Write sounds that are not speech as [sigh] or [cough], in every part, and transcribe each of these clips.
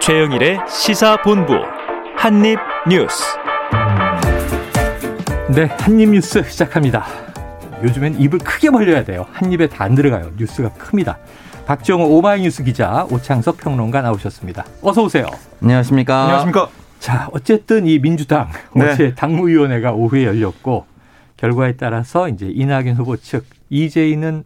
최영일의 시사본부 한입뉴스. 네, 한입뉴스 시작합니다. 요즘엔 입을 크게 벌려야 돼요. 한 입에 다 안 들어가요. 뉴스가 큽니다. 박정호 오마이뉴스 기자, 오창석 평론가 나오셨습니다. 어서 오세요. 안녕하십니까. 안녕하십니까. 자, 어쨌든 이 민주당 네. 어제 당무위원회가 오후에 열렸고 결과에 따라서 이제 이낙연 후보 측 이재희는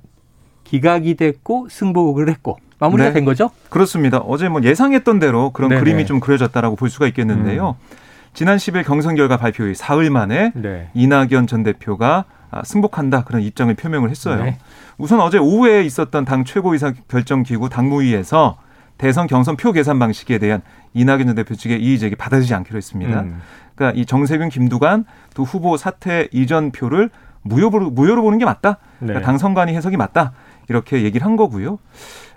기각이 됐고 승복을 했고 마무리가 네. 된 거죠? 그렇습니다. 어제 뭐 예상했던 대로 그런 네네. 그림이 좀 그려졌다라고 볼 수가 있겠는데요. 음. 지난 10일 경선 결과 발표 후 사흘 만에 네. 이낙연 전 대표가 아, 승복한다 그런 입장을 표명을 했어요. 네. 우선 어제 오후에 있었던 당 최고의사 결정기구 당무위에서 대선 경선 표 계산 방식에 대한 이낙연 전 대표 측의 이의 제기 받아들이지 않기로 했습니다. 음. 그러니까 이 정세균, 김두관 두 후보 사퇴 이전 표를 무효로, 무효로 보는 게 맞다. 그러니까 네. 당 선관위 해석이 맞다. 이렇게 얘기를 한 거고요.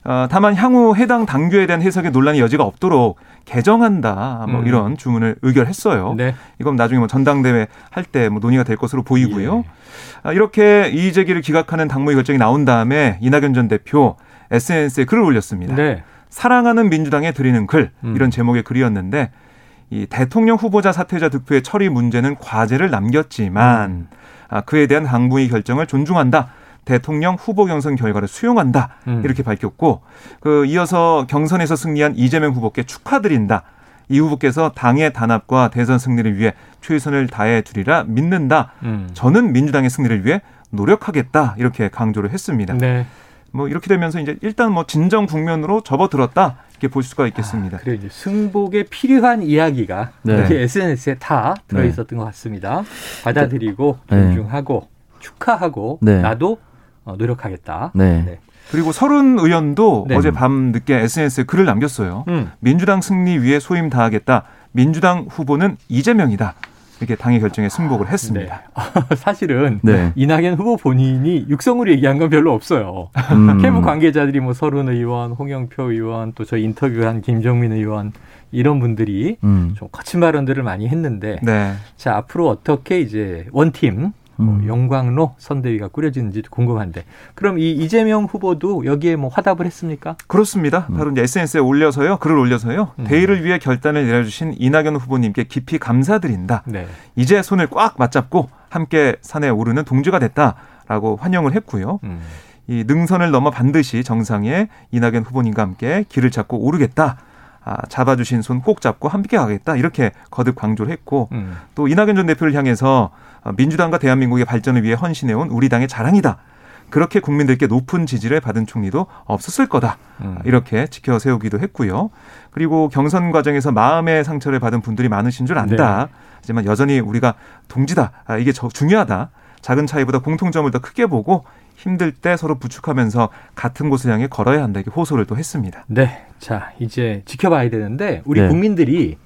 어, 다만 향후 해당 당규에 대한 해석의 논란의 여지가 없도록 개정한다. 뭐 음. 이런 주문을 의결했어요. 네. 이건 나중에 뭐 전당대회 할 때 뭐 논의가 될 것으로 보이고요. 예. 아, 이렇게 이의 제기를 기각하는 당무의 결정이 나온 다음에 이낙연 전 대표 SNS에 글을 올렸습니다. 네. 사랑하는 민주당에 드리는 글 음. 이런 제목의 글이었는데 이 대통령 후보자 사퇴자 득표의 처리 문제는 과제를 남겼지만 음. 아, 그에 대한 당부의 결정을 존중한다. 대통령 후보 경선 결과를 수용한다. 음. 이렇게 밝혔고 그 이어서 경선에서 승리한 이재명 후보께 축하드린다. 이 후보께서 당의 단합과 대선 승리를 위해 최선을 다해 주리라 믿는다. 음. 저는 민주당의 승리를 위해 노력하겠다. 이렇게 강조를 했습니다. 네. 뭐 이렇게 되면서 이제 일단 뭐 진정 국면으로 접어들었다 이렇게 볼 수가 있겠습니다. 아, 그래 이제 승복에 필요한 이야기가 네. 이렇게 SNS에 다 들어 네. 있었던 네. 것 같습니다. 받아들이고 네. 존중하고 축하하고 네. 나도 어, 노력하겠다. 네. 네. 그리고 서른 의원도 네. 어제 밤 늦게 SNS에 글을 남겼어요. 음. 민주당 승리 위해 소임 다하겠다. 민주당 후보는 이재명이다. 이렇게 당의 결정에 승복을 했습니다. 네. [laughs] 사실은 네. 이낙연 후보 본인이 육성으로 얘기한 건 별로 없어요. 음. [laughs] 캠프 관계자들이 뭐 서른 의원, 홍영표 의원, 또 저희 인터뷰한 김정민 의원 이런 분들이 음. 좀 거친 발언들을 많이 했는데 네. 자 앞으로 어떻게 이제 원팀 뭐 음. 영광로 선대위가 꾸려지는지 궁금한데 그럼 이 이재명 후보도 여기에 뭐 화답을 했습니까? 그렇습니다. 음. 바로 이제 SNS에 올려서요, 글을 올려서요. 음. 대의를 위해 결단을 내려주신 이낙연 후보님께 깊이 감사드린다. 네. 이제 손을 꽉 맞잡고 함께 산에 오르는 동지가 됐다라고 환영을 했고요. 음. 이 능선을 넘어 반드시 정상에 이낙연 후보님과 함께 길을 찾고 오르겠다. 아, 잡아주신 손 꼭 잡고 함께 가겠다 이렇게 거듭 강조를 했고 음. 또 이낙연 전 대표를 향해서 어, 민주당과 대한민국의 발전을 위해 헌신해온 우리 당의 자랑이다. 그렇게 국민들께 높은 지지를 받은 총리도 없었을 거다. 음. 이렇게 지켜 세우기도 했고요. 그리고 경선 과정에서 마음의 상처를 받은 분들이 많으신 줄 안다. 네. 하지만 여전히 우리가 동지다. 아, 이게 중요하다. 작은 차이보다 공통점을 더 크게 보고 힘들 때 서로 부축하면서 같은 곳을 향해 걸어야 한다. 이렇게 호소를 또 했습니다. 네. 자, 이제 지켜봐야 되는데 우리 네. 국민들이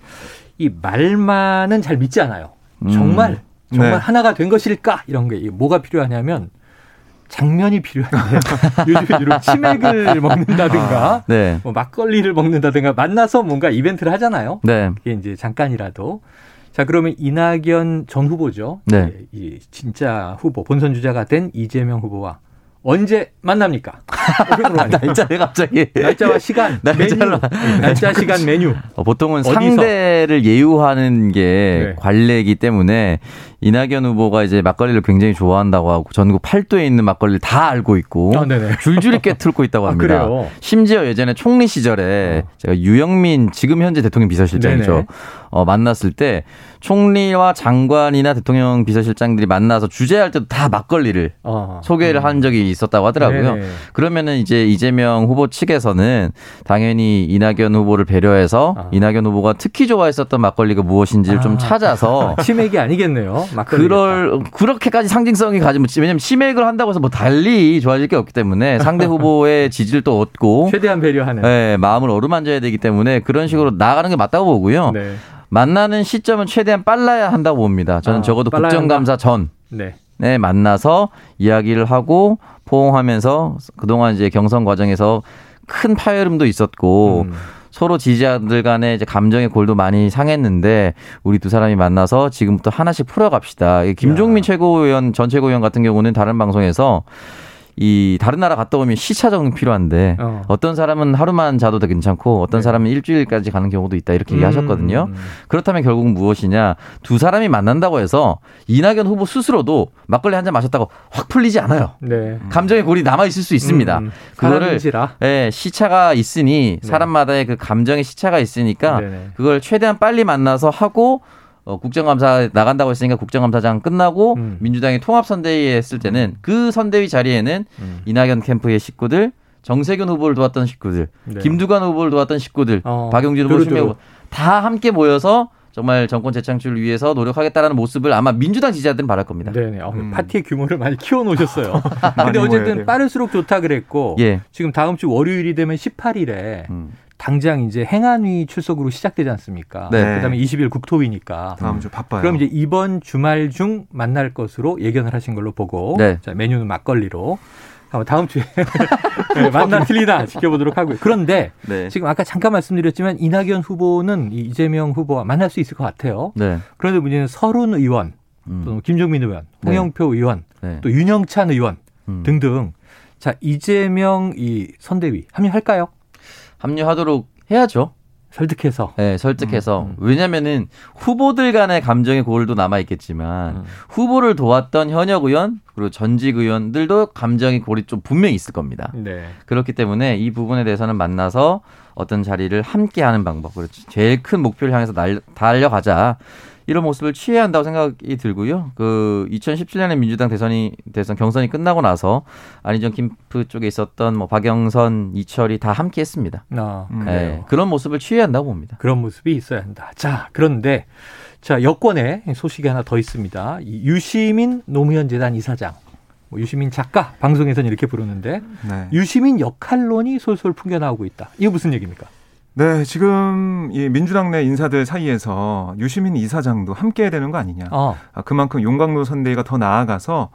이 말만은 잘 믿지 않아요. 정말 음. 정말 네. 하나가 된 것일까? 이런 게 뭐가 필요하냐면 장면이 필요한데 [laughs] 요즘 이런 치맥을 먹는다든가 아, 네. 뭐 막걸리를 먹는다든가 만나서 뭔가 이벤트를 하잖아요. 네. 그게 이제 잠깐이라도 자 그러면 이낙연 전 후보죠. 네. 이 진짜 후보 본선 주자가 된 이재명 후보와 언제 만납니까? [laughs] 날짜를 갑자기 날짜와 시간 [laughs] 날짜로, 메뉴 [laughs] 날짜 시간 메뉴 어, 보통은 어디서? 상대를 예우하는 게 네. 관례이기 때문에 이낙연 후보가 이제 막걸리를 굉장히 좋아한다고 하고 전국 팔도에 있는 막걸리를 다 알고 있고 아, 줄줄이 꿰뚫고 있다고 아, 합니다. 아, 심지어 예전에 총리 시절에 어. 제가 유영민 지금 현재 대통령 비서실장이죠. 네네. 어, 만났을 때 총리와 장관이나 대통령 비서실장들이 만나서 주재할 때도 다 막걸리를 어. 소개를 음. 한 적이 있었다고 하더라고요. 네네. 그러면은 이제 이재명 후보 측에서는 당연히 이낙연 후보를 배려해서 아. 이낙연 후보가 특히 좋아했었던 막걸리가 무엇인지를 아. 좀 찾아서 [laughs] 치맥이 아니겠네요. 그럴 그렇게까지 상징성이 가지면 왜냐면 치맥을 한다고 해서 뭐 달리 좋아질 게 없기 때문에 상대 후보의 [laughs] 지지를 또 얻고 최대한 배려하는 네, 마음을 어루만져야 되기 때문에 그런 식으로 나가는 게 맞다고 보고요. 네. 만나는 시점은 최대한 빨라야 한다고 봅니다. 저는 아, 적어도 국정감사 전 네. 네, 만나서 이야기를 하고 포옹하면서 그동안 이제 경선 과정에서 큰 파열음도 있었고 음. 서로 지지자들 간의 이제 감정의 골도 많이 상했는데 우리 두 사람이 만나서 지금부터 하나씩 풀어갑시다. 김종민 야. 최고위원 전 최고위원 같은 경우는 다른 방송에서 이 다른 나라 갔다 오면 시차 적응 필요한데 어. 떤 사람은 하루만 자도 더 괜찮고 어떤 네. 사람은 일주일까지 가는 경우도 있다 이렇게 음. 얘기하셨거든요. 음. 그렇다면 결국 무엇이냐 두 사람이 만난다고 해서 이낙연 후보 스스로도 막걸리 한 잔 마셨다고 확 풀리지 않아요. 네. 감정의 골이 남아 있을 수 있습니다. 음. 그거를 예, 시차가 있으니 네. 사람마다의 그 감정의 시차가 있으니까 네 그걸 최대한 빨리 만나서 하고 어, 국정감사 나간다고 했으니까 국정감사장 끝나고 음. 민주당이 통합선대위에 했을 때는 그 선대위 자리에는 음. 이낙연 캠프의 식구들, 정세균 후보를 도왔던 식구들, 네. 김두관 후보를 도왔던 식구들, 어, 박용진 후보, 추미애 후보 다 함께 모여서 정말 정권 재창출을 위해서 노력하겠다라는 모습을 아마 민주당 지지자들은 바랄 겁니다. 네, 어, 음. 파티의 규모를 많이 키워놓으셨어요. [laughs] 근데 어쨌든 빠를수록 좋다 그랬고 예. 지금 다음 주 월요일이 되면 18일에 음. 당장 이제 행안위 출석으로 시작되지 않습니까? 네. 그다음에 20일 국토위니까. 다음 주 바빠요. 그럼 이제 이번 주말 중 만날 것으로 예견을 하신 걸로 보고 네. 자, 메뉴는 막걸리로 다음 주에 [laughs] 네, 만나 틀리나 지켜보도록 하고요. 그런데 네. 지금 아까 잠깐 말씀드렸지만 이낙연 후보는 이재명 후보와 만날 수 있을 것 같아요. 네. 그런데 문제는 서른 의원, 음. 또 김종민 의원, 네. 홍영표 의원, 네. 또 윤영찬 의원 음. 등등 자 이재명 이 선대위 합류할까요? 합류하도록 해야죠. 설득해서. 네, 설득해서. 음, 음. 왜냐면은 후보들 간의 감정의 고울도 남아 있겠지만 음. 후보를 도왔던 현역 의원 그리고 전직 의원들도 감정의 고울이 좀 분명히 있을 겁니다. 네. 그렇기 때문에 이 부분에 대해서는 만나서 어떤 자리를 함께 하는 방법. 그렇지. 제일 큰 목표를 향해서 날, 달려가자. 이런 모습을 취해야 한다고 생각이 들고요. 그 2017년에 민주당 대선이 대선 경선이 끝나고 나서 안희정 캠프 쪽에 있었던 뭐 박영선, 이철이 다 함께 했습니다. 아, 네, 그런 모습을 취해야 한다고 봅니다. 그런 모습이 있어야 한다. 자, 그런데 자, 여권에 소식이 하나 더 있습니다. 유시민 노무현 재단 이사장 뭐 유시민 작가 방송에서는 이렇게 부르는데 네. 유시민 역할론이 솔솔 풍겨나오고 있다. 이게 무슨 얘기입니까? 네, 지금 이 민주당 내 인사들 사이에서 유시민 이사장도 함께 해야 되는 거 아니냐. 어. 아, 그만큼 용광로 선대위가 더 나아가서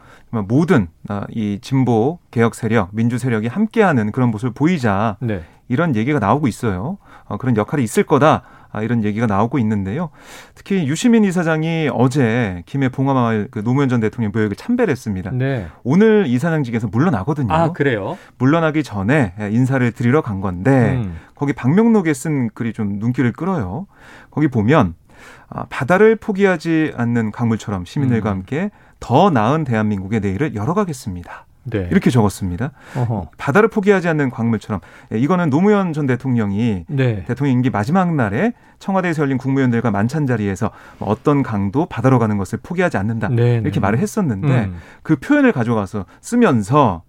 모든 아, 이 진보 개혁 세력, 민주 세력이 함께하는 그런 모습을 보이자 네. 이런 얘기가 나오고 있어요. 어, 그런 역할이 있을 거다. 아, 이런 얘기가 나오고 있는데요. 특히 유시민 이사장이 어제 김해 봉화마을 그 노무현 전 대통령 묘역을 참배했습니다. 네. 오늘 이사장직에서 물러나거든요. 아 그래요? 물러나기 전에 인사를 드리러 간 건데 음. 거기 박명록에 쓴 글이 좀 눈길을 끌어요. 거기 보면 아, 바다를 포기하지 않는 강물처럼 시민들과 음. 함께 더 나은 대한민국의 내일을 열어가겠습니다. 네. 이렇게 적었습니다. 어허. 바다를 포기하지 않는 광물처럼 예, 이거는 노무현 전 대통령이 네. 대통령 임기 마지막 날에 청와대에서 열린 국무위원들과 만찬 자리에서 어떤 강도 바다로 가는 것을 포기하지 않는다 네, 네. 이렇게 말을 했었는데 음. 그 표현을 가져가서 쓰면서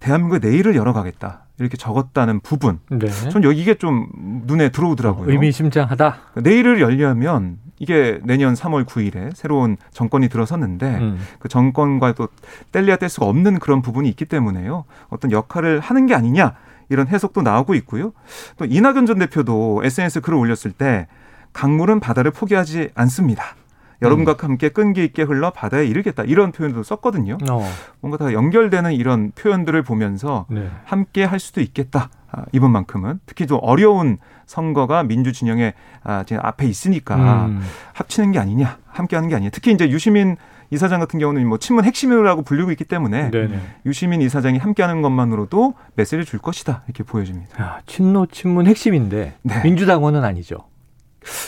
대한민국의 내일을 열어가겠다. 이렇게 적었다는 부분. 네. 전 여기 이게 좀 눈에 들어오더라고요. 의미심장하다. 내일을 열려면 이게 내년 3월 9일에 새로운 정권이 들어섰는데 음. 그 정권과 또 뗄래야 뗄 수가 없는 그런 부분이 있기 때문에요. 어떤 역할을 하는 게 아니냐 이런 해석도 나오고 있고요. 또 이낙연 전 대표도 SNS 글을 올렸을 때 강물은 바다를 포기하지 않습니다. 여러분과 음. 함께 끈기 있게 흘러 바다에 이르겠다 이런 표현도 썼거든요. 어. 뭔가 다 연결되는 이런 표현들을 보면서 네. 함께 할 수도 있겠다. 아, 이번만큼은 특히 좀 어려운 선거가 민주 진영의 아, 지금 앞에 있으니까 음. 합치는 게 아니냐, 함께하는 게 아니냐. 특히 이제 유시민 이사장 같은 경우는 뭐 친문 핵심이라고 불리고 있기 때문에 네네. 유시민 이사장이 함께하는 것만으로도 메시지를 줄 것이다 이렇게 보여집니다. 야, 친노 친문 핵심인데 네. 민주당원은 아니죠.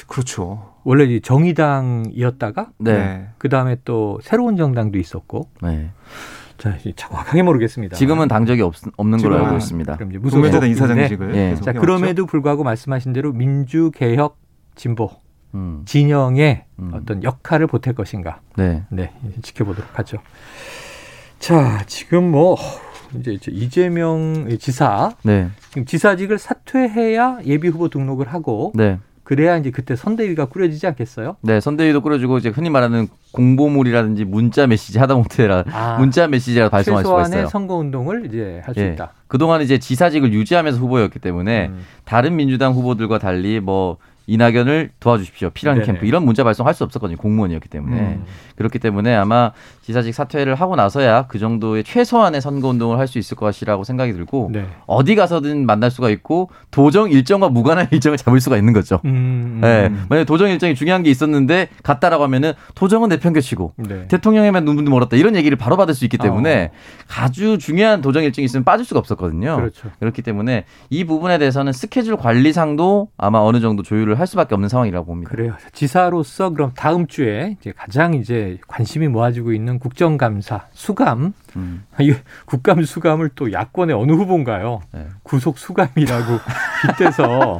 그렇죠. 원래 정의당이었다가 네. 그 다음에 또 새로운 정당도 있었고. 네. 자, 정확하게 모르겠습니다. 지금은 당적이 없, 없는 걸로 알고 있습니다. 그럼 이제 무슨 공회장 이사장직을. 네. 자, 그럼에도 불구하고 말씀하신 대로 민주개혁 진보 음. 진영의 음. 어떤 역할을 보탤 것인가. 네. 네, 지켜보도록 하죠. 자, 지금 뭐 이제 이재명 지사, 네. 지금 지사직을 사퇴해야 예비 후보 등록을 하고 네. 그래야 이제 그때 선대위가 꾸려지지 않겠어요? 네, 선대위도 꾸려지고 이제 흔히 말하는 공보물이라든지 문자 메시지 하다 못해라 아, 문자 메시지가 발송할 수가 있어요. 최소한의 선거 운동을 이제 할수 예. 있다. 그동안 이제 지사직을 유지하면서 후보였기 때문에 음. 다른 민주당 후보들과 달리 뭐 이낙연을 도와주십시오. 필요한 네네. 캠프 이런 문자 발송할 수 없었거든요. 공무원이었기 때문에 음. 그렇기 때문에 아마 지사직 사퇴를 하고 나서야 그 정도의 최소한의 선거 운동을 할 수 있을 것이라고 생각이 들고 네. 어디 가서든 만날 수가 있고 도정 일정과 무관한 [laughs] 일정을 잡을 수가 있는 거죠. 음. 네. 만약 도정 일정이 중요한 게 있었는데 갔다라고 하면은 도정은 내편겨치고 네. 대통령에만 눈물도 멀었다 이런 얘기를 바로 받을 수 있기 때문에 어. 아주 중요한 도정 일정이 있으면 빠질 수가 없었거든요. 그렇죠. 그렇기 때문에 이 부분에 대해서는 스케줄 관리상도 아마 어느 정도 조율을 할 수밖에 없는 상황이라고 봅니다. 그래요. 지사로서 그럼 다음 주에 이제 가장 이제 관심이 모아지고 있는 국정감사 수감 음. 이 국감 수감을 또 야권의 어느 후보인가요? 네. 구속 수감이라고 [laughs] 빗대서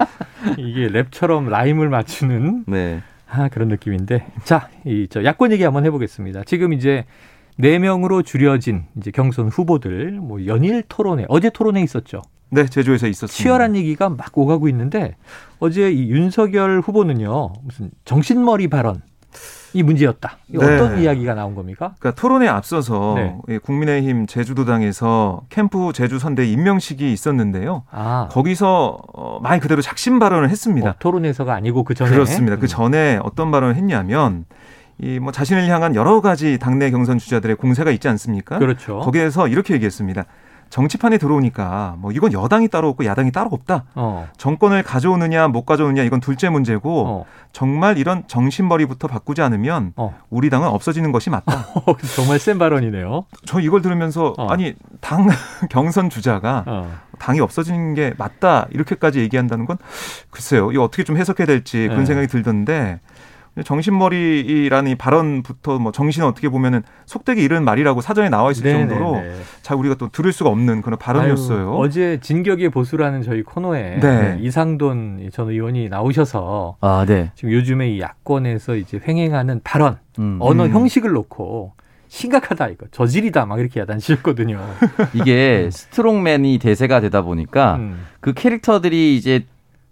이게 랩처럼 라임을 맞추는 네. 아, 그런 느낌인데 자, 이 저 야권 얘기 한번 해보겠습니다. 지금 이제 네 명으로 줄여진 이제 경선 후보들 뭐 연일 토론회 어제 토론회 있었죠. 네, 제주에서 있었습니다. 치열한 얘기가 막 오가고 있는데 어제 이 윤석열 후보는요 무슨 정신머리 발언 이 문제였다. 네. 어떤 이야기가 나온 겁니까? 그러니까 토론에 앞서서 네. 국민의힘 제주도당에서 캠프 제주 선대 임명식이 있었는데요. 아. 거기서 어, 말 그대로 작심 발언을 했습니다. 어, 토론에서가 아니고 그 전에 그렇습니다. 그 음. 전에 어떤 발언을 했냐면 이 뭐 자신을 향한 여러 가지 당내 경선 주자들의 공세가 있지 않습니까? 그렇죠. 거기에서 이렇게 얘기했습니다. 정치판에 들어오니까 뭐 이건 여당이 따로 없고 야당이 따로 없다. 어. 정권을 가져오느냐 못 가져오느냐 이건 둘째 문제고 어. 정말 이런 정신머리부터 바꾸지 않으면 어. 우리 당은 없어지는 것이 맞다. [laughs] 정말 센 발언이네요. 저 이걸 들으면서 어. 아니 당 [laughs] 경선 주자가 어. 당이 없어지는 게 맞다 이렇게까지 얘기한다는 건 글쎄요. 이거 어떻게 좀 해석해야 될지 그런 네. 생각이 들던데 정신머리라는 이 발언부터 뭐 정신은 어떻게 보면은 속되게 이른 말이라고 사전에 나와 있을 네네네. 정도로 네, 네. 잘 우리가 또 들을 수가 없는 그런 발언이었어요. 아유, 어제 진격의 보수라는 저희 코너에 네. 이상돈 전 의원이 나오셔서 아, 네. 지금 요즘에 이 야권에서 이제 횡행하는 발언, 음. 언어 음. 형식을 놓고 심각하다 이거 저질이다 막 이렇게 야단치셨거든요. [laughs] 이게 스트롱맨이 대세가 되다 보니까 음. 그 캐릭터들이 이제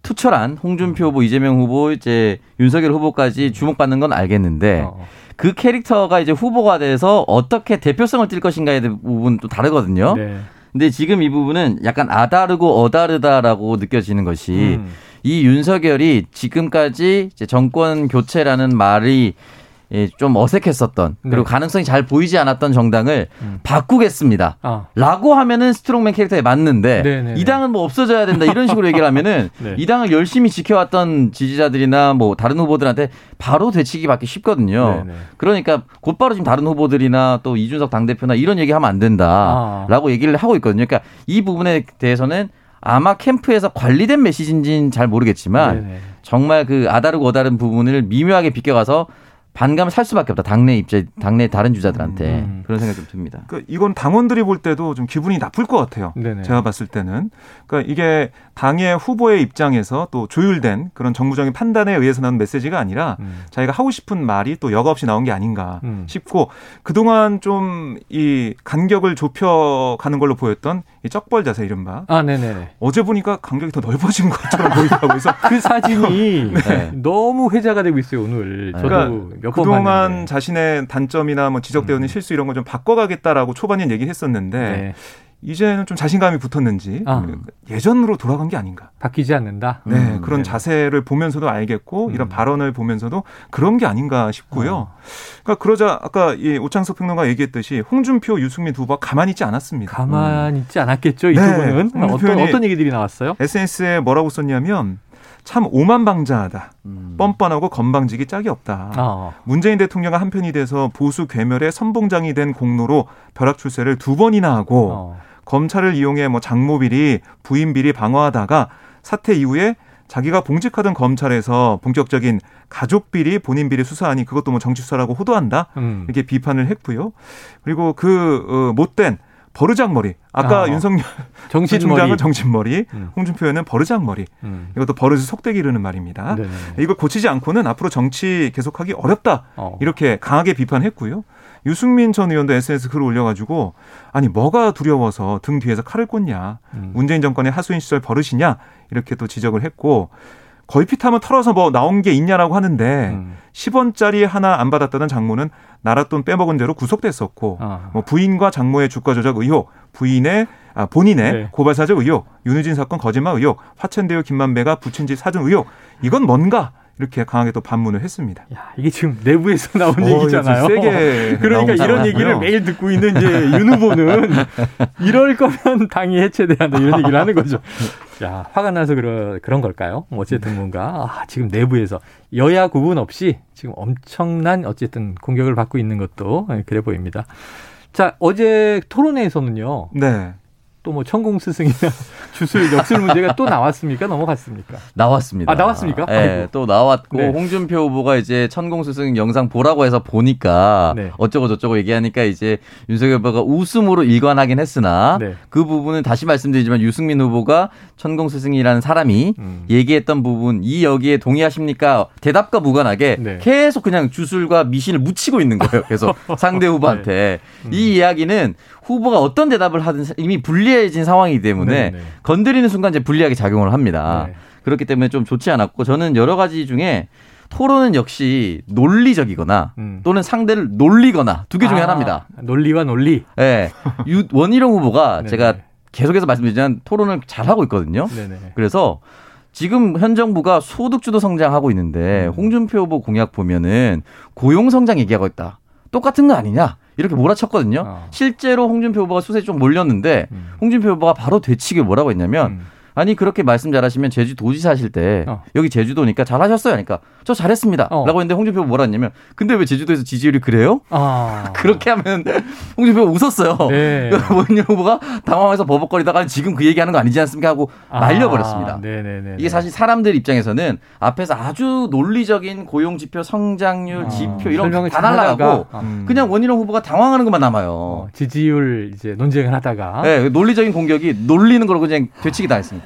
투철한 홍준표 후보, 이재명 후보, 이제 윤석열 후보까지 주목받는 건 알겠는데 어. 그 캐릭터가 이제 후보가 돼서 어떻게 대표성을 띌 것인가에 대한 부분 또 다르거든요. 네. 근데 지금 이 부분은 약간 아다르고 어다르다라고 느껴지는 것이 음. 이 윤석열이 지금까지 이제 정권 교체라는 말이 예, 좀 어색했었던 그리고 네. 가능성이 잘 보이지 않았던 정당을 음. 바꾸겠습니다. 아. 라고 하면은 스트롱맨 캐릭터에 맞는데 네네네. 네, 이 네. 당은 뭐 없어져야 된다 이런 식으로 얘기를 하면은 [laughs] 네. 이 당을 열심히 지켜왔던 지지자들이나 뭐 다른 후보들한테 바로 되치기 받기 쉽거든요. 네네. 그러니까 곧바로 지금 다른 후보들이나 또 이준석 당대표나 이런 얘기 하면 안 된다라고 아. 얘기를 하고 있거든요. 그러니까 이 부분에 대해서는 아마 캠프에서 관리된 메시지인지는 잘 모르겠지만 네네. 정말 그 아다르고 어다른 부분을 미묘하게 비껴가서 반감을 살 수밖에 없다. 당내 입장, 당내 다른 주자들한테 음, 음. 그런 생각이 좀 듭니다. 그 이건 당원들이 볼 때도 좀 기분이 나쁠 것 같아요. 네네. 제가 봤을 때는 그러니까 이게 당의 후보의 입장에서 또 조율된 그런 정부적인 판단에 의해서 나온 메시지가 아니라 음. 자기가 하고 싶은 말이 또 여과 없이 나온 게 아닌가 음. 싶고 그동안 좀 이 간격을 좁혀 가는 걸로 보였던 이 쩍벌 자세 이른바. 아, 네네. 어제 보니까 간격이 더 넓어진 것처럼 보이더라고요. [laughs] 그래서 그 사진이 [laughs] 네. 너무 회자가 되고 있어요 오늘. 저도 그 러니까 그동안. 자신의 단점이나 뭐 지적되어 있는 음. 실수 이런 걸 좀 바꿔가겠다라고 초반엔 얘기했었는데 네. 이제는 좀 자신감이 붙었는지 아. 예전으로 돌아간 게 아닌가. 바뀌지 않는다. 네, 음, 그런 네. 자세를 보면서도 알겠고 음. 이런 발언을 보면서도 그런 게 아닌가 싶고요. 어. 그러니까 그러자 아까 이 오창석 평론가 얘기했듯이 홍준표, 유승민 두 후보가 가만히 있지 않았습니다. 가만히 있지 않았겠죠. 이두 네. 분은 어떤 어떤 얘기들이 나왔어요? SNS에 뭐라고 썼냐면 참 오만방자하다. 음. 뻔뻔하고 건방지기 짝이 없다. 어. 문재인 대통령과 한편이 돼서 보수 괴멸의 선봉장이 된 공로로 벼락 출세를 두 번이나 하고 어. 검찰을 이용해 뭐 장모 비리, 부인 비리 방어하다가 사태 이후에 자기가 봉직하던 검찰에서 본격적인 가족 비리, 본인 비리 수사하니 그것도 뭐 정치 수사라고 호도한다. 음. 이렇게 비판을 했고요. 그리고 그 어, 못된 버르장머리. 아까 아, 윤석열 [laughs] 정신장은 정신머리, 음. 홍준표 의원은 버르장머리. 음. 이것도 버릇을 속되게 이르는 말입니다. 네네. 이걸 고치지 않고는 앞으로 정치 계속하기 어렵다. 어. 이렇게 강하게 비판했고요. 유승민 전 의원도 SNS 글을 올려가지고 아니 뭐가 두려워서 등 뒤에서 칼을 꽂냐. 음. 문재인 정권의 하수인 시절 버릇이냐 이렇게 또 지적을 했고 걸핏하면 털어서 뭐 나온 게 있냐라고 하는데 음. 10원짜리 하나 안 받았다는 장모는 나랏돈 빼먹은 죄로 구속됐었고 아. 뭐 부인과 장모의 주가 조작 의혹, 부인의 아, 본인의 네. 고발사적 의혹, 윤우진 사건 거짓말 의혹, 화천대유 김만배가 부친 집 사정 의혹 이건 뭔가 이렇게 강하게 또 반문을 했습니다. 야, 이게 지금 내부에서 나온 어, 얘기잖아요. 세게 [laughs] 그러니까 이런 얘기를 매일 듣고 있는 이제 윤 후보는 [laughs] 이럴 거면 당이 해체돼야 한다 이런 얘기를 하는 거죠. 야, 화가 나서 그러, 그런 걸까요? 어쨌든 뭔가 아, 지금 내부에서 여야 구분 없이 지금 엄청난 어쨌든 공격을 받고 있는 것도 그래 보입니다. 자, 어제 토론회에서는요. 네. 또 뭐 천공 스승이나 [laughs] 주술 역술 문제가 또 나왔습니까? 넘어갔습니까? 나왔습니다. 아 나왔습니까? 네, 또 나왔고 네. 홍준표 후보가 이제 천공 스승 영상 보라고 해서 보니까 네. 어쩌고 저쩌고 얘기하니까 이제 윤석열 후보가 웃음으로 일관하긴 했으나 네. 그 부분은 다시 말씀드리지만 유승민 후보가 천공 스승이라는 사람이 음. 얘기했던 부분 이 여기에 동의하십니까? 대답과 무관하게 네. 계속 그냥 주술과 미신을 묻히고 있는 거예요. 그래서 [laughs] 상대 후보한테 네. 음. 이 이야기는 후보가 어떤 대답을 하든 이미 불리해진 상황이기 때문에 네네. 네. 건드리는 순간 이제 불리하게 작용을 합니다. 네. 그렇기 때문에 좀 좋지 않았고 저는 여러 가지 중에 토론은 역시 논리적이거나 음. 또는 상대를 놀리거나 두 개 중에 아, 하나입니다. 논리와 논리. [laughs] 네. 원희룡 후보가 제가 계속해서 말씀드리지만 토론을 잘 하고 있거든요. 네네. 그래서 지금 현 정부가 소득주도 성장하고 있는데 음. 홍준표 후보 공약 보면은 고용 성장 얘기하고 있다. 똑같은 거 아니냐? 이렇게 몰아쳤거든요. 어. 실제로 홍준표 후보가 수세에 좀 몰렸는데 음. 홍준표 후보가 바로 되치기 뭐라고 했냐면 음. 아니 그렇게 말씀 잘하시면 제주 도지사 하실 때 어. 여기 제주도니까 잘하셨어요. 그러니까 저 잘했습니다. 어. 라고 했는데 홍준표 뭐라 했냐면 근데 왜 제주도에서 지지율이 그래요? 아. [laughs] 그렇게 하면 [laughs] 홍준표가 웃었어요. 네. [laughs] 원희 후보가 당황해서 버벅거리다가 지금 그 얘기하는 거 아니지 않습니까 하고 아. 말려버렸습니다. 네네네. 이게 사실 사람들 입장에서는 앞에서 아주 논리적인 고용 지표, 성장률, 아. 지표 이런 거다 날라가고 음. 그냥 원희룡 후보가 당황하는 것만 남아요. 어, 지지율 이제 논쟁을 하다가 네, 논리적인 공격이 놀리는 걸로 그냥 되치기 다 했습니다.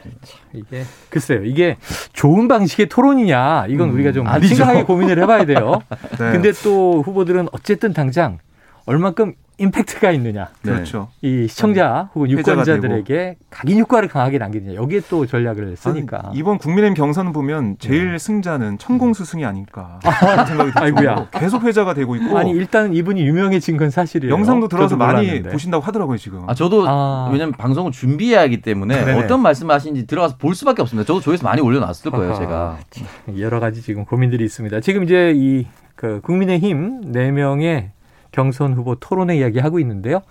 이게 글쎄요. 이게 좋은 방식의 토론이냐 이건 음, 우리가 좀 아니죠. 심각하게 고민을 해봐야 돼요. [laughs] 네. 근데 또 후보들은 어쨌든 당장 얼만큼 임팩트가 있느냐. 네. 그렇죠. 이 시청자 혹은 유권자들에게 각인 효과를 강하게 남기느냐. 여기에 또 전략을 쓰니까. 아니, 이번 국민의힘 경선 보면 제일 네. 승자는 천공 스승이 아닐까 [laughs] 아, 생각이 들고 계속 회자가 되고 있고. 아니 일단 이분이 유명해진 건 사실이에요. 영상도 들어서 많이 보신다고 하더라고요 지금. 아 저도 아. 왜냐면 방송을 준비해야 하기 때문에 네네. 어떤 말씀하시는지 들어가서 볼 수밖에 없습니다. 저도 조회수 많이 올려놨을 거예요 제가. 여러 가지 지금 고민들이 있습니다. 지금 이제 이 그 국민의힘 네 명의 경선 후보 토론회 이야기하고 있는데요.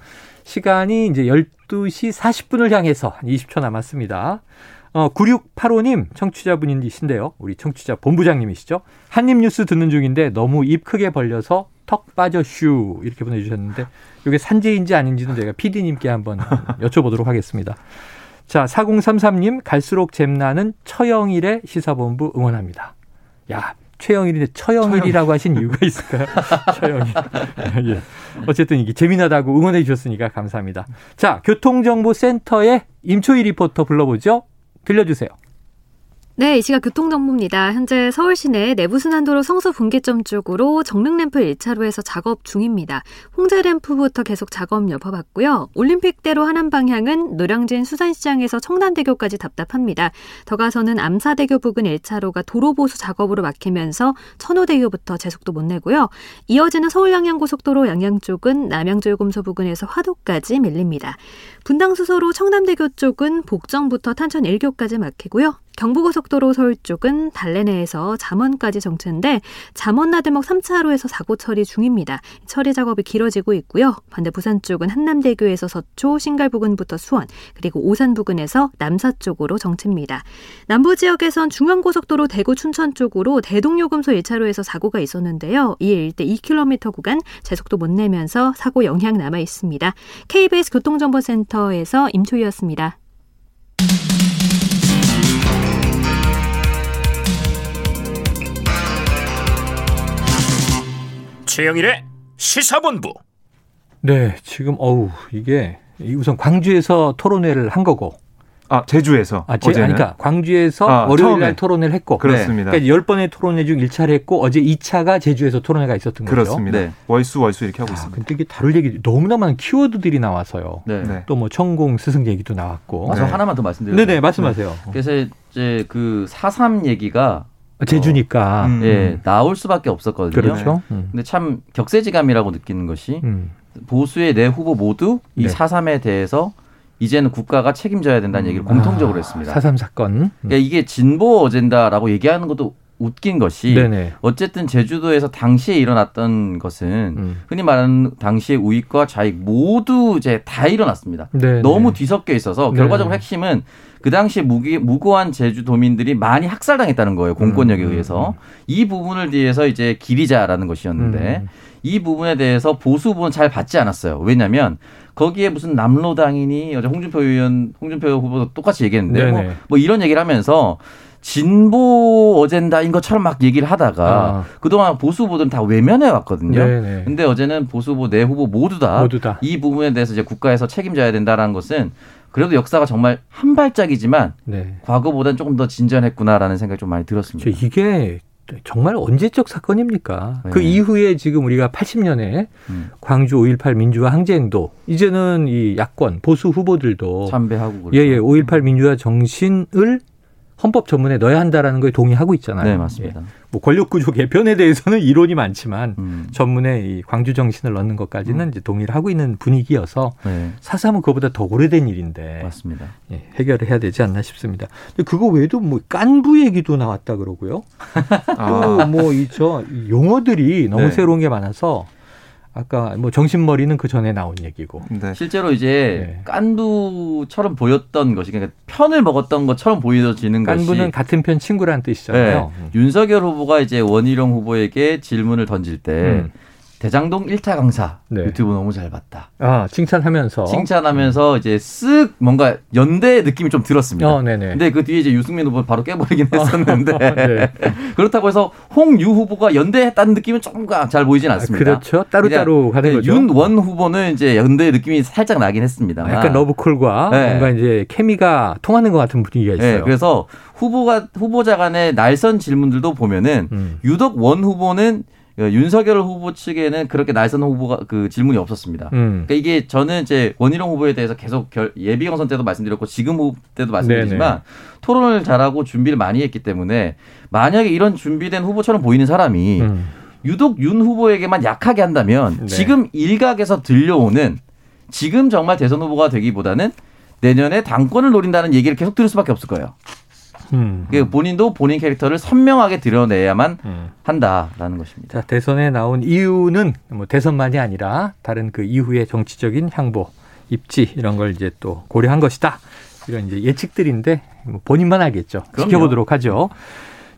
시간이 이제 12시 40분을 향해서 20초 남았습니다. 어, 9685님 청취자분이신데요. 우리 청취자 본부장님이시죠. 한입뉴스 듣는 중인데 너무 입 크게 벌려서 턱 빠져 슈 이렇게 보내주셨는데 이게 산재인지 아닌지는 제가 PD님께 한번 [laughs] 여쭤보도록 하겠습니다. 자, 4033님 갈수록 잼나는 처영일의 시사본부 응원합니다. 야, 최영일인데 처영일이라고 하신 이유가 있을까요? [laughs] 처영일. [laughs] 예. 어쨌든 이게 재미나다고 응원해 주셨으니까 감사합니다. 자, 교통정보센터의 임초희 리포터 불러보죠. 들려주세요. 네, 이 시각 교통정보입니다. 현재 서울 시내 내부순환도로 성수 분기점 쪽으로 정릉램프 1차로에서 작업 중입니다. 홍제램프부터 계속 작업 여파받고요. 올림픽대로 하남 방향은 노량진 수산시장에서 청담대교까지 답답합니다. 더 가서는 암사대교 부근 1차로가 도로보수 작업으로 막히면서 천호대교부터 제속도 못 내고요. 이어지는 서울 양양고속도로 양양 쪽은 남양주요금소 부근에서 화도까지 밀립니다. 분당수서로 청담대교 쪽은 복정부터 탄천 1교까지 막히고요. 경부고속도로 서울 쪽은 달래내에서 잠원까지 정체인데 잠원 나들목 3차로에서 사고 처리 중입니다. 처리 작업이 길어지고 있고요. 반대 부산 쪽은 한남대교에서 서초, 신갈 부근부터 수원, 그리고 오산 부근에서 남사 쪽으로 정체입니다. 남부 지역에선 중앙고속도로 대구 춘천 쪽으로 대동요금소 1차로에서 사고가 있었는데요. 이 일대 2km 구간 제속도 못 내면서 사고 영향 남아 있습니다. KBS 교통정보센터에서 임초희였습니다. 최영일의 시사본부. 네, 지금 어우 이게 우선 광주에서 토론회를 한 거고. 아 제주에서 아, 제, 그러니까 광주에서 아, 월요일 날 토론회를 했고 그렇습니다. 네. 그러니까 10번의 토론회 중 1차를 했고 어제 2차가 제주에서 토론회가 있었던 거죠. 그렇습니다. 네. 월수 월수 이렇게 하고 아, 있습니다. 근데 이게 다룰 얘기 너무나 많은 키워드들이 나와서요. 네. 네. 또뭐 천공 스승 얘기도 나왔고. 아, 저 하나만 더 말씀드려요. 네네 말씀하세요. 그래서 이제 그 4.3 얘기가 제주니까. 어, 예, 나올 수밖에 없었거든요. 그렇죠. 음. 근데 참 격세지감이라고 느끼는 것이 음. 보수의 네 후보 모두 이 네. 4.3에 대해서 이제는 국가가 책임져야 된다는 얘기를 공통적으로 아, 했습니다. 4.3 사건. 그러니까 이게 진보 어젠다라고 얘기하는 것도 웃긴 것이 네네. 어쨌든 제주도에서 당시에 일어났던 것은 음. 흔히 말하는 당시의 우익과 좌익 모두 이제 다 일어났습니다. 네네. 너무 뒤섞여 있어서 결과적으로 핵심은 그 당시에 무기, 무고한 제주도민들이 많이 학살당했다는 거예요. 공권력에 음. 의해서. 이 부분을 위해서 이제 기리자라는 것이었는데 음. 이 부분에 대해서 보수 후보는 잘 받지 않았어요. 왜냐하면 거기에 무슨 남로당이니 어제 홍준표 의원, 홍준표 후보도 똑같이 얘기했는데 뭐, 뭐 이런 얘기를 하면서 진보 어젠다인 것처럼 막 얘기를 하다가 아. 그동안 보수 후보들은 다 외면해 왔거든요. 네네. 근데 어제는 보수 후보 네 후보 모두 다 이 부분에 대해서 이제 국가에서 책임져야 된다라는 것은 그래도 역사가 정말 한 발짝이지만 네. 과거보다는 조금 더 진전했구나라는 생각이 좀 많이 들었습니다. 이게 정말 언제적 사건입니까? 네. 그 이후에 지금 우리가 80년에 음. 광주 5.18 민주화 항쟁도 이제는 이 야권 보수 후보들도 참배하고 예예 5.18 민주화 정신을 헌법 전문에 넣어야 한다라는 거에 동의하고 있잖아요. 네, 맞습니다. 예. 뭐 권력 구조 개편에 대해서는 이론이 많지만 음. 전문에 이 광주 정신을 넣는 것까지는 음. 이제 동의를 하고 있는 분위기여서 네. 사삼은 그보다 더 오래된 일인데 맞습니다. 예, 해결을 해야 되지 않나 싶습니다. 근데 그거 외에도 뭐 깐부 얘기도 나왔다 그러고요. [laughs] 아. 또뭐 이 저 용어들이 너무 네. 새로운 게 많아서 아까 뭐 정신머리는 그 전에 나온 얘기고. 네. 실제로 이제 네. 깐부처럼 보였던 것이 그러니까 편을 먹었던 것처럼 보여지는 깐부는 것이 깐부는 같은 편 친구라는 뜻이잖아요. 네. 음. 윤석열 후보가 이제 원희룡 후보에게 질문을 던질 때 음. 대장동 1타 강사 네. 유튜브 너무 잘 봤다. 아, 칭찬하면서. 칭찬하면서 이제 쓱 뭔가 연대 느낌이 좀 들었습니다. 어, 네네. 근데 그 뒤에 이제 유승민 후보 바로 깨버리긴 어, [laughs] 했었는데. 네. [laughs] 그렇다고 해서 홍유 후보가 연대했다는 느낌은 조금 잘 보이진 아, 않습니다. 아, 그렇죠. 따로따로 가는 거죠. 윤원 후보는 이제 연대 느낌이 살짝 나긴 했습니다. 아, 약간 러브콜과 네. 뭔가 이제 케미가 통하는 것 같은 분위기가 네, 있어요. 네. 그래서 후보가, 후보자 간의 날선 질문들도 보면은 음. 유독 원 후보는 그 윤석열 후보 측에는 그렇게 날선 후보가 그 질문이 없었습니다. 음. 그러니까 이게 저는 이제 원희룡 후보에 대해서 계속 결, 예비 경선 때도 말씀드렸고 지금 후보 때도 말씀드리지만 네네. 토론을 잘하고 준비를 많이 했기 때문에 만약에 이런 준비된 후보처럼 보이는 사람이 음. 유독 윤 후보에게만 약하게 한다면 네. 지금 일각에서 들려오는 지금 정말 대선 후보가 되기보다는 내년에 당권을 노린다는 얘기를 계속 들을 수밖에 없을 거예요. 음. 본인도 본인 캐릭터를 선명하게 드러내야만 음. 한다라는 것입니다. 자, 대선에 나온 이유는 뭐 대선만이 아니라 다른 그 이후의 정치적인 향보, 입지 이런 걸 이제 또 고려한 것이다. 이런 이제 예측들인데 뭐 본인만 알겠죠. 그럼요. 지켜보도록 하죠.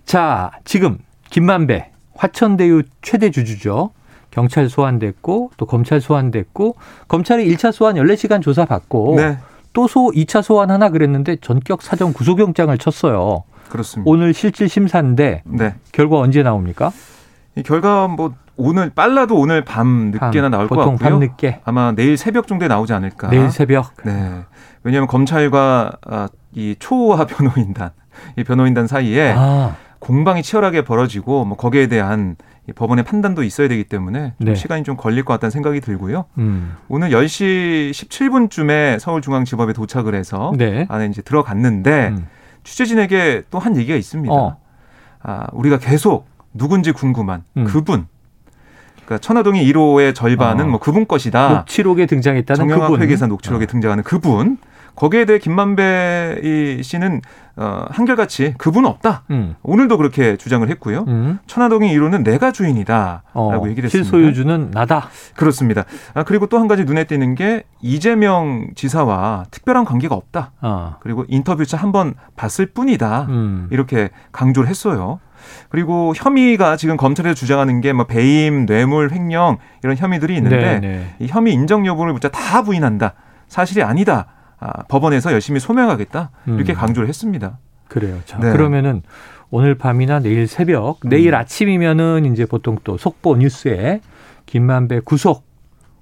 자, 지금 김만배 화천대유 최대 주주죠. 경찰 소환됐고 또 검찰 소환됐고 검찰이 1차 소환 14시간 조사 받고 네. 또소 2차 소환 하나 그랬는데 전격 사전 구속영장을 쳤어요. 그렇습니다. 오늘 실질 심사인데 네. 결과 언제 나옵니까? 이 결과 뭐 오늘 빨라도 오늘 밤 늦게나 나올 것 같고요. 밤 늦게. 아마 내일 새벽 정도에 나오지 않을까. 내일 새벽. 네. 왜냐하면 검찰과 아, 이 초호화 [laughs] 변호인단, 이 변호인단 사이에 아. 공방이 치열하게 벌어지고 뭐 거기에 대한 법원의 판단도 있어야 되기 때문에 네. 시간이 좀 걸릴 것 같다는 생각이 들고요. 음. 오늘 10시 17분쯤에 서울중앙지법에 도착을 해서 네. 안에 이제 들어갔는데 음. 취재진에게 또 한 얘기가 있습니다. 어. 아, 우리가 계속 누군지 궁금한 음. 그분. 그러니까 천화동이 1호의 절반은 어. 뭐 그분 것이다. 녹취록에 등장했다는 정영학 그분. 회계사 녹취록에 어. 등장하는 그분. 거기에 대해 김만배 씨는 어, 한결같이 그분 없다. 음. 오늘도 그렇게 주장을 했고요. 음. 천화동의 1호는 내가 주인이다라고 어, 얘기를 했습니다. 실소유주는 나다. 그렇습니다. 아, 그리고 또 한 가지 눈에 띄는 게 이재명 지사와 특별한 관계가 없다. 어. 그리고 인터뷰차 한 번 봤을 뿐이다. 음. 이렇게 강조를 했어요. 그리고 혐의가 지금 검찰에서 주장하는 게 뭐 배임, 뇌물, 횡령 이런 혐의들이 있는데 네, 네. 이 혐의 인정 여부를 묻자 다 부인한다. 사실이 아니다. 아, 법원에서 열심히 소명하겠다 이렇게 음. 강조를 했습니다. 그래요. 자, 네. 그러면은 오늘 밤이나 내일 새벽, 내일 음. 아침이면은 이제 보통 또 속보 뉴스에 김만배 구속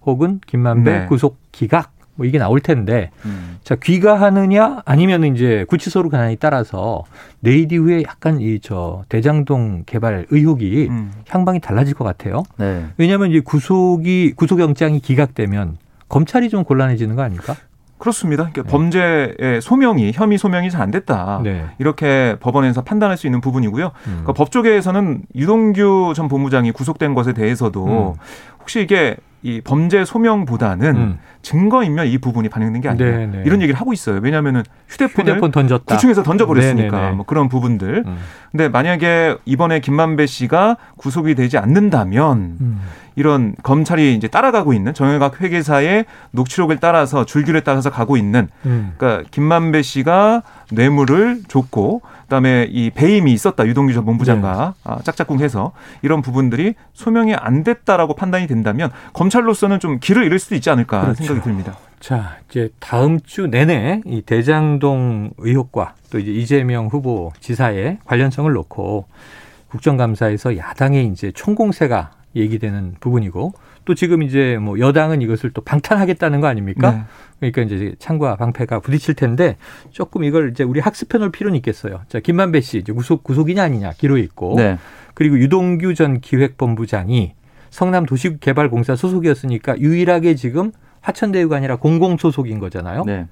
혹은 김만배 네. 구속 기각 뭐 이게 나올 텐데 음. 자 귀가하느냐 아니면 이제 구치소로 가느냐에 따라서 내일 이후에 약간 이 저 대장동 개발 의혹이 음. 향방이 달라질 것 같아요. 네. 왜냐하면 이제 구속이 구속영장이 기각되면 검찰이 좀 곤란해지는 거 아닙니까? 그렇습니다. 그러니까 네. 범죄의 소명이 혐의 소명이 잘 안 됐다. 네. 이렇게 법원에서 판단할 수 있는 부분이고요. 음. 그러니까 법조계에서는 유동규 전 본부장이 구속된 것에 대해서도 음. 혹시 이게 이 범죄 소명보다는 음. 증거 인멸 이 부분이 반영된 게 아니냐 네네. 이런 얘기를 하고 있어요. 왜냐하면 휴대폰을 휴대폰 던졌다. 구층에서 던져버렸으니까 네네네. 뭐 그런 부분들. 음. 근데 만약에 이번에 김만배 씨가 구속이 되지 않는다면 음. 이런 검찰이 이제 따라가고 있는 정영학 회계사의 녹취록을 따라서 줄기를 따라서 가고 있는 음. 그러니까 김만배 씨가 뇌물을 줬고 그다음에 이 배임이 있었다 유동규 전 본부장과 네. 아, 짝짝꿍해서 이런 부분들이 소명이 안 됐다라고 판단이 된다면 검찰로서는 좀 길을 잃을 수도 있지 않을까 그렇죠. 생각이 듭니다. 자 이제 다음 주 내내 이 대장동 의혹과 또 이제 이재명 후보 지사의 관련성을 놓고 국정감사에서 야당의 이제 총공세가 얘기되는 부분이고 또 지금 이제 뭐 여당은 이것을 또 방탄하겠다는 거 아닙니까? 네. 그러니까 이제 창과 방패가 부딪힐 텐데 조금 이걸 이제 우리 학습해 놓을 필요는 있겠어요. 자, 김만배 씨 이제 구속 구속이냐 아니냐 기록이 있고 네. 그리고 유동규 전 기획본부장이 성남 도시개발공사 소속이었으니까 유일하게 지금 화천대유가 아니라 공공 소속인 거잖아요. 네.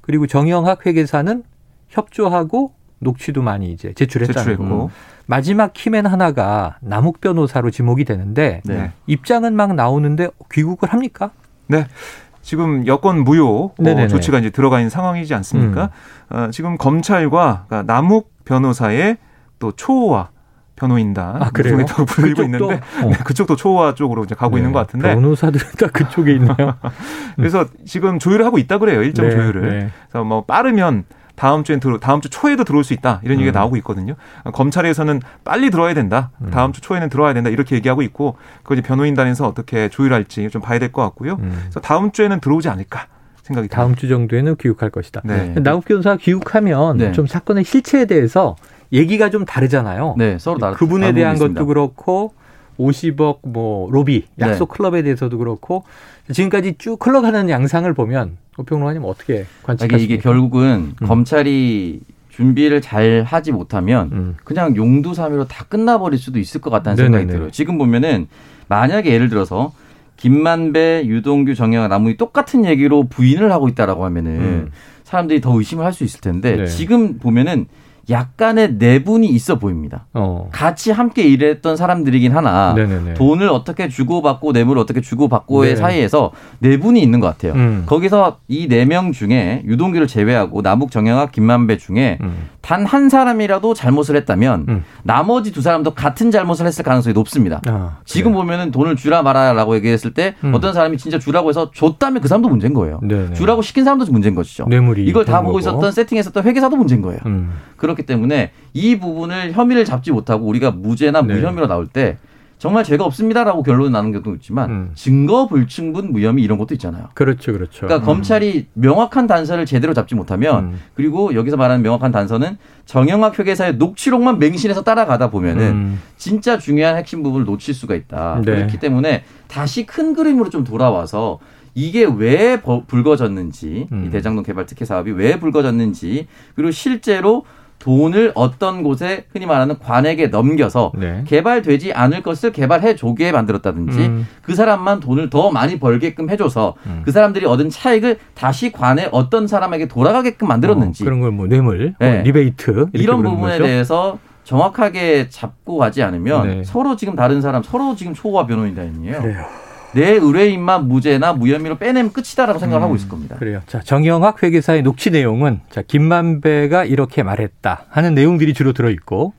그리고 정영학 회계사는 협조하고 녹취도 많이 이제 제출했다는 거. 마지막 키맨 하나가 남욱 변호사로 지목이 되는데 네. 입장은 막 나오는데 귀국을 합니까? 네. 지금 여권 무효 어, 조치가 이제 들어가 있는 상황이지 않습니까? 음. 어, 지금 검찰과 그러니까 남욱 변호사의 또 초호와 변호인단 아, 그래서 불리고 있는데 어. 네, 그쪽도 초호화 쪽으로 이제 가고 네. 있는 것 같은데 변호사들은 다 그쪽에 있나요? [laughs] 그래서 지금 조율을 하고 있다 그래요 일정 네, 조율을. 네. 그래서 뭐 빠르면 다음 주엔 들어 다음 주 초에도 들어올 수 있다 이런 얘기가 음. 나오고 있거든요. 검찰에서는 빨리 들어야 된다. 음. 다음 주 초에는 들어와야 된다 이렇게 얘기하고 있고 그거 이제 변호인단에서 어떻게 조율할지 좀 봐야 될 것 같고요. 음. 그래서 다음 주에는 들어오지 않을까. 생각이 다음 듭니다. 주 정도에는 귀국할 것이다. 네. 나욱 변호사 귀국하면 네. 좀 사건의 실체에 대해서 얘기가 좀 다르잖아요. 네, 서로 다르. 그분에 대한 것도 그렇고 50억 뭐 로비 약속 네. 클럽에 대해서도 그렇고 지금까지 쭉 흘러가는 양상을 보면 오평론가님 어떻게 관측하십니까? 이게 결국은 음. 검찰이 준비를 잘 하지 못하면 음. 그냥 용두사미로 다 끝나버릴 수도 있을 것 같다는 네네네. 생각이 들어요. 지금 보면은 만약에 예를 들어서 김만배, 유동규, 정영학, 남욱이 똑같은 얘기로 부인을 하고 있다라고 하면은 음. 사람들이 더 의심을 할 수 있을 텐데 네. 지금 보면은 약간의 내분이 있어 보입니다. 어. 같이 함께 일했던 사람들이긴 하나 네네네. 돈을 어떻게 주고받고 뇌물을 어떻게 주고받고의 네. 사이에서 내분이 있는 것 같아요. 음. 거기서 이 네 명 중에 유동규를 제외하고 남북 정영학 김만배 중에 음. 단한 사람이라도 잘못을 했다면 음. 나머지 두 사람도 같은 잘못을 했을 가능성이 높습니다. 아, 지금 보면은 돈을 주라 말아라라고 얘기했을 때 음. 어떤 사람이 진짜 주라고 해서 줬다면 그 사람도 문제인 거예요. 네네. 주라고 시킨 사람도 문제인 것이죠. 이걸 다 보고 거고. 있었던 세팅했었던 회계사도 문제인 거예요. 음. 그렇 기 때문에 이 부분을 혐의를 잡지 못하고 우리가 무죄나 네. 무혐의로 나올 때 정말 죄가 없습니다라고 결론 나는 경우도 있지만 음. 증거 불충분 무혐의 이런 것도 있잖아요. 그렇죠, 그렇죠. 그러니까 음. 검찰이 명확한 단서를 제대로 잡지 못하면 음. 그리고 여기서 말하는 명확한 단서는 정영학 회계사의 녹취록만 맹신해서 따라가다 보면은 음. 진짜 중요한 핵심 부분을 놓칠 수가 있다. 네. 그렇기 때문에 다시 큰 그림으로 좀 돌아와서 이게 왜 불거졌는지 이 음. 대장동 개발 특혜 사업이 왜 불거졌는지 그리고 실제로 돈을 어떤 곳에 흔히 말하는 관에게 넘겨서 네. 개발되지 않을 것을 개발해 조게 만들었다든지 음. 그 사람만 돈을 더 많이 벌게끔 해줘서 음. 그 사람들이 얻은 차익을 다시 관에 어떤 사람에게 돌아가게끔 만들었는지 어, 그런 걸 뭐 뇌물, 뭐 네. 뭐 리베이트 이런 부분에 거죠? 대해서 정확하게 잡고 가지 않으면 네. 서로 지금 다른 사람 서로 지금 초호화 변호인 단이에요. 그래요. 내 의뢰인만 무죄나 무혐의로 빼내면 끝이다라고 생각을 음, 하고 있을 겁니다. 그래요. 자, 정영학 회계사의 녹취 내용은 자, 김만배가 이렇게 말했다 하는 내용들이 주로 들어 있고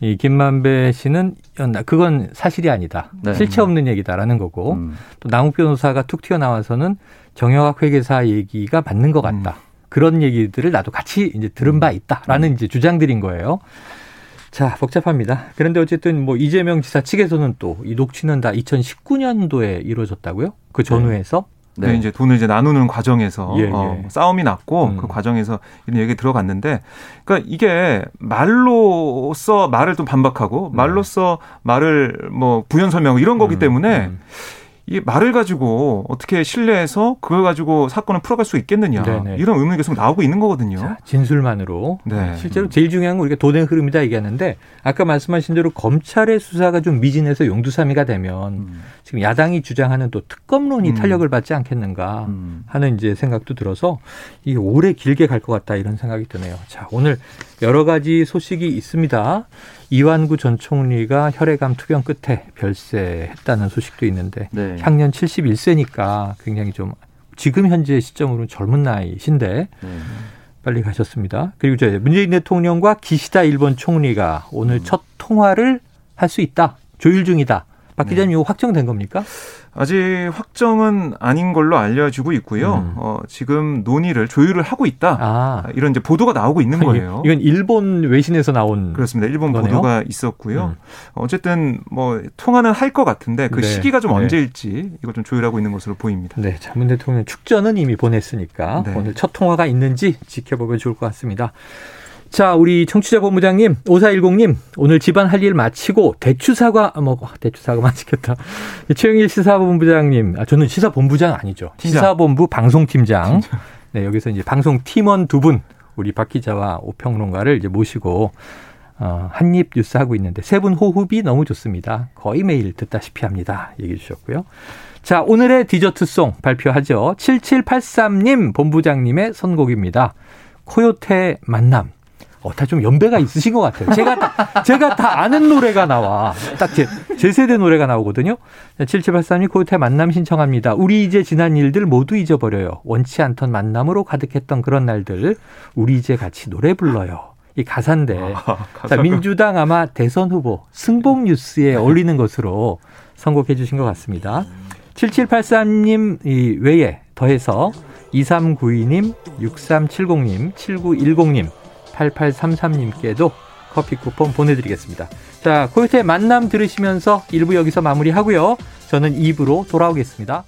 이 김만배 씨는 그건 사실이 아니다. 네. 실체 없는 얘기다라는 거고 음. 또 남욱 변호사가 툭 튀어나와서는 정영학 회계사 얘기가 맞는 것 같다. 음. 그런 얘기들을 나도 같이 이제 들은 바 있다라는 음. 이제 주장들인 거예요. 자, 복잡합니다. 그런데 어쨌든 뭐 이재명 지사 측에서는 또 이 녹취는 다 2019년도에 이루어졌다고요? 그 전후에서? 네. 그 이제 돈을 이제 나누는 과정에서 예, 예. 어, 싸움이 났고 음. 그 과정에서 이런 얘기 들어갔는데 그러니까 이게 말로써 말을 좀 반박하고 네. 말로써 말을 뭐 부연 설명하고 이런 거기 음, 때문에 음. 이 말을 가지고 어떻게 신뢰해서 그걸 가지고 사건을 풀어갈 수 있겠느냐 네네. 이런 의문이 계속 나오고 있는 거거든요. 자, 진술만으로 네. 실제로 제일 중요한 건 우리가 돈의 흐름이다 얘기하는데 아까 말씀하신 대로 검찰의 수사가 좀 미진해서 용두사미가 되면 음. 지금 야당이 주장하는 또 특검론이 음. 탄력을 받지 않겠는가 음. 하는 이제 생각도 들어서 이게 오래 길게 갈 것 같다 이런 생각이 드네요. 자 오늘 여러 가지 소식이 있습니다. 이완구 전 총리가 혈액암 투병 끝에 별세했다는 소식도 있는데 네. 향년 71세니까 굉장히 좀 지금 현재 시점으로는 젊은 나이신데 네. 빨리 가셨습니다. 그리고 저 문재인 대통령과 기시다 일본 총리가 오늘 음. 첫 통화를 할 수 있다. 조율 중이다. 박 기자님 네. 이거 확정된 겁니까? 아직 확정은 아닌 걸로 알려지고 있고요. 음. 어, 지금 논의를 조율을 하고 있다. 아. 이런 이제 보도가 나오고 있는 거예요. 이건 일본 외신에서 나온 그렇습니다. 일본 거네요? 보도가 있었고요. 음. 어쨌든 뭐 통화는 할 것 같은데 그 네. 시기가 좀 네. 언제일지 이걸 좀 조율하고 있는 것으로 보입니다. 네, 자문 대통령 축전은 이미 보냈으니까 네. 오늘 첫 통화가 있는지 지켜보면 좋을 것 같습니다. 자, 우리 청취자 본부장님, 5410님, 오늘 집안 할 일 마치고 대추사과, 아, 뭐, 대추사과 [laughs] 마치겠다. 최영일 시사본부장님, 아, 저는 시사본부장 아니죠. 시사본부 방송팀장. 팀장. 네, 여기서 이제 방송팀원 두 분, 우리 박 기자와 오평론가를 이제 모시고, 어, 한입 뉴스 하고 있는데 세 분 호흡이 너무 좋습니다. 거의 매일 듣다시피 합니다. 얘기해 주셨고요. 자, 오늘의 디저트송 발표하죠. 7783님 본부장님의 선곡입니다. 코요태 만남. 어, 다 좀 연배가 있으신 것 같아요. 제가 다, 제가 다 아는 노래가 나와. 딱 제, 제 세대 노래가 나오거든요. 7783님 코요태 만남 신청합니다. 우리 이제 지난 일들 모두 잊어버려요. 원치 않던 만남으로 가득했던 그런 날들. 우리 이제 같이 노래 불러요. 이 가사인데. 아, 자, 민주당 아마 대선 후보 승복 뉴스에 어울리는 것으로 선곡해 주신 것 같습니다. 7783님 이 외에 더해서 2392님, 6370님, 7910님 8833님께도 커피 쿠폰 보내드리겠습니다. 자, 코요태 만남 들으시면서 1부 여기서 마무리하고요. 저는 2부로 돌아오겠습니다.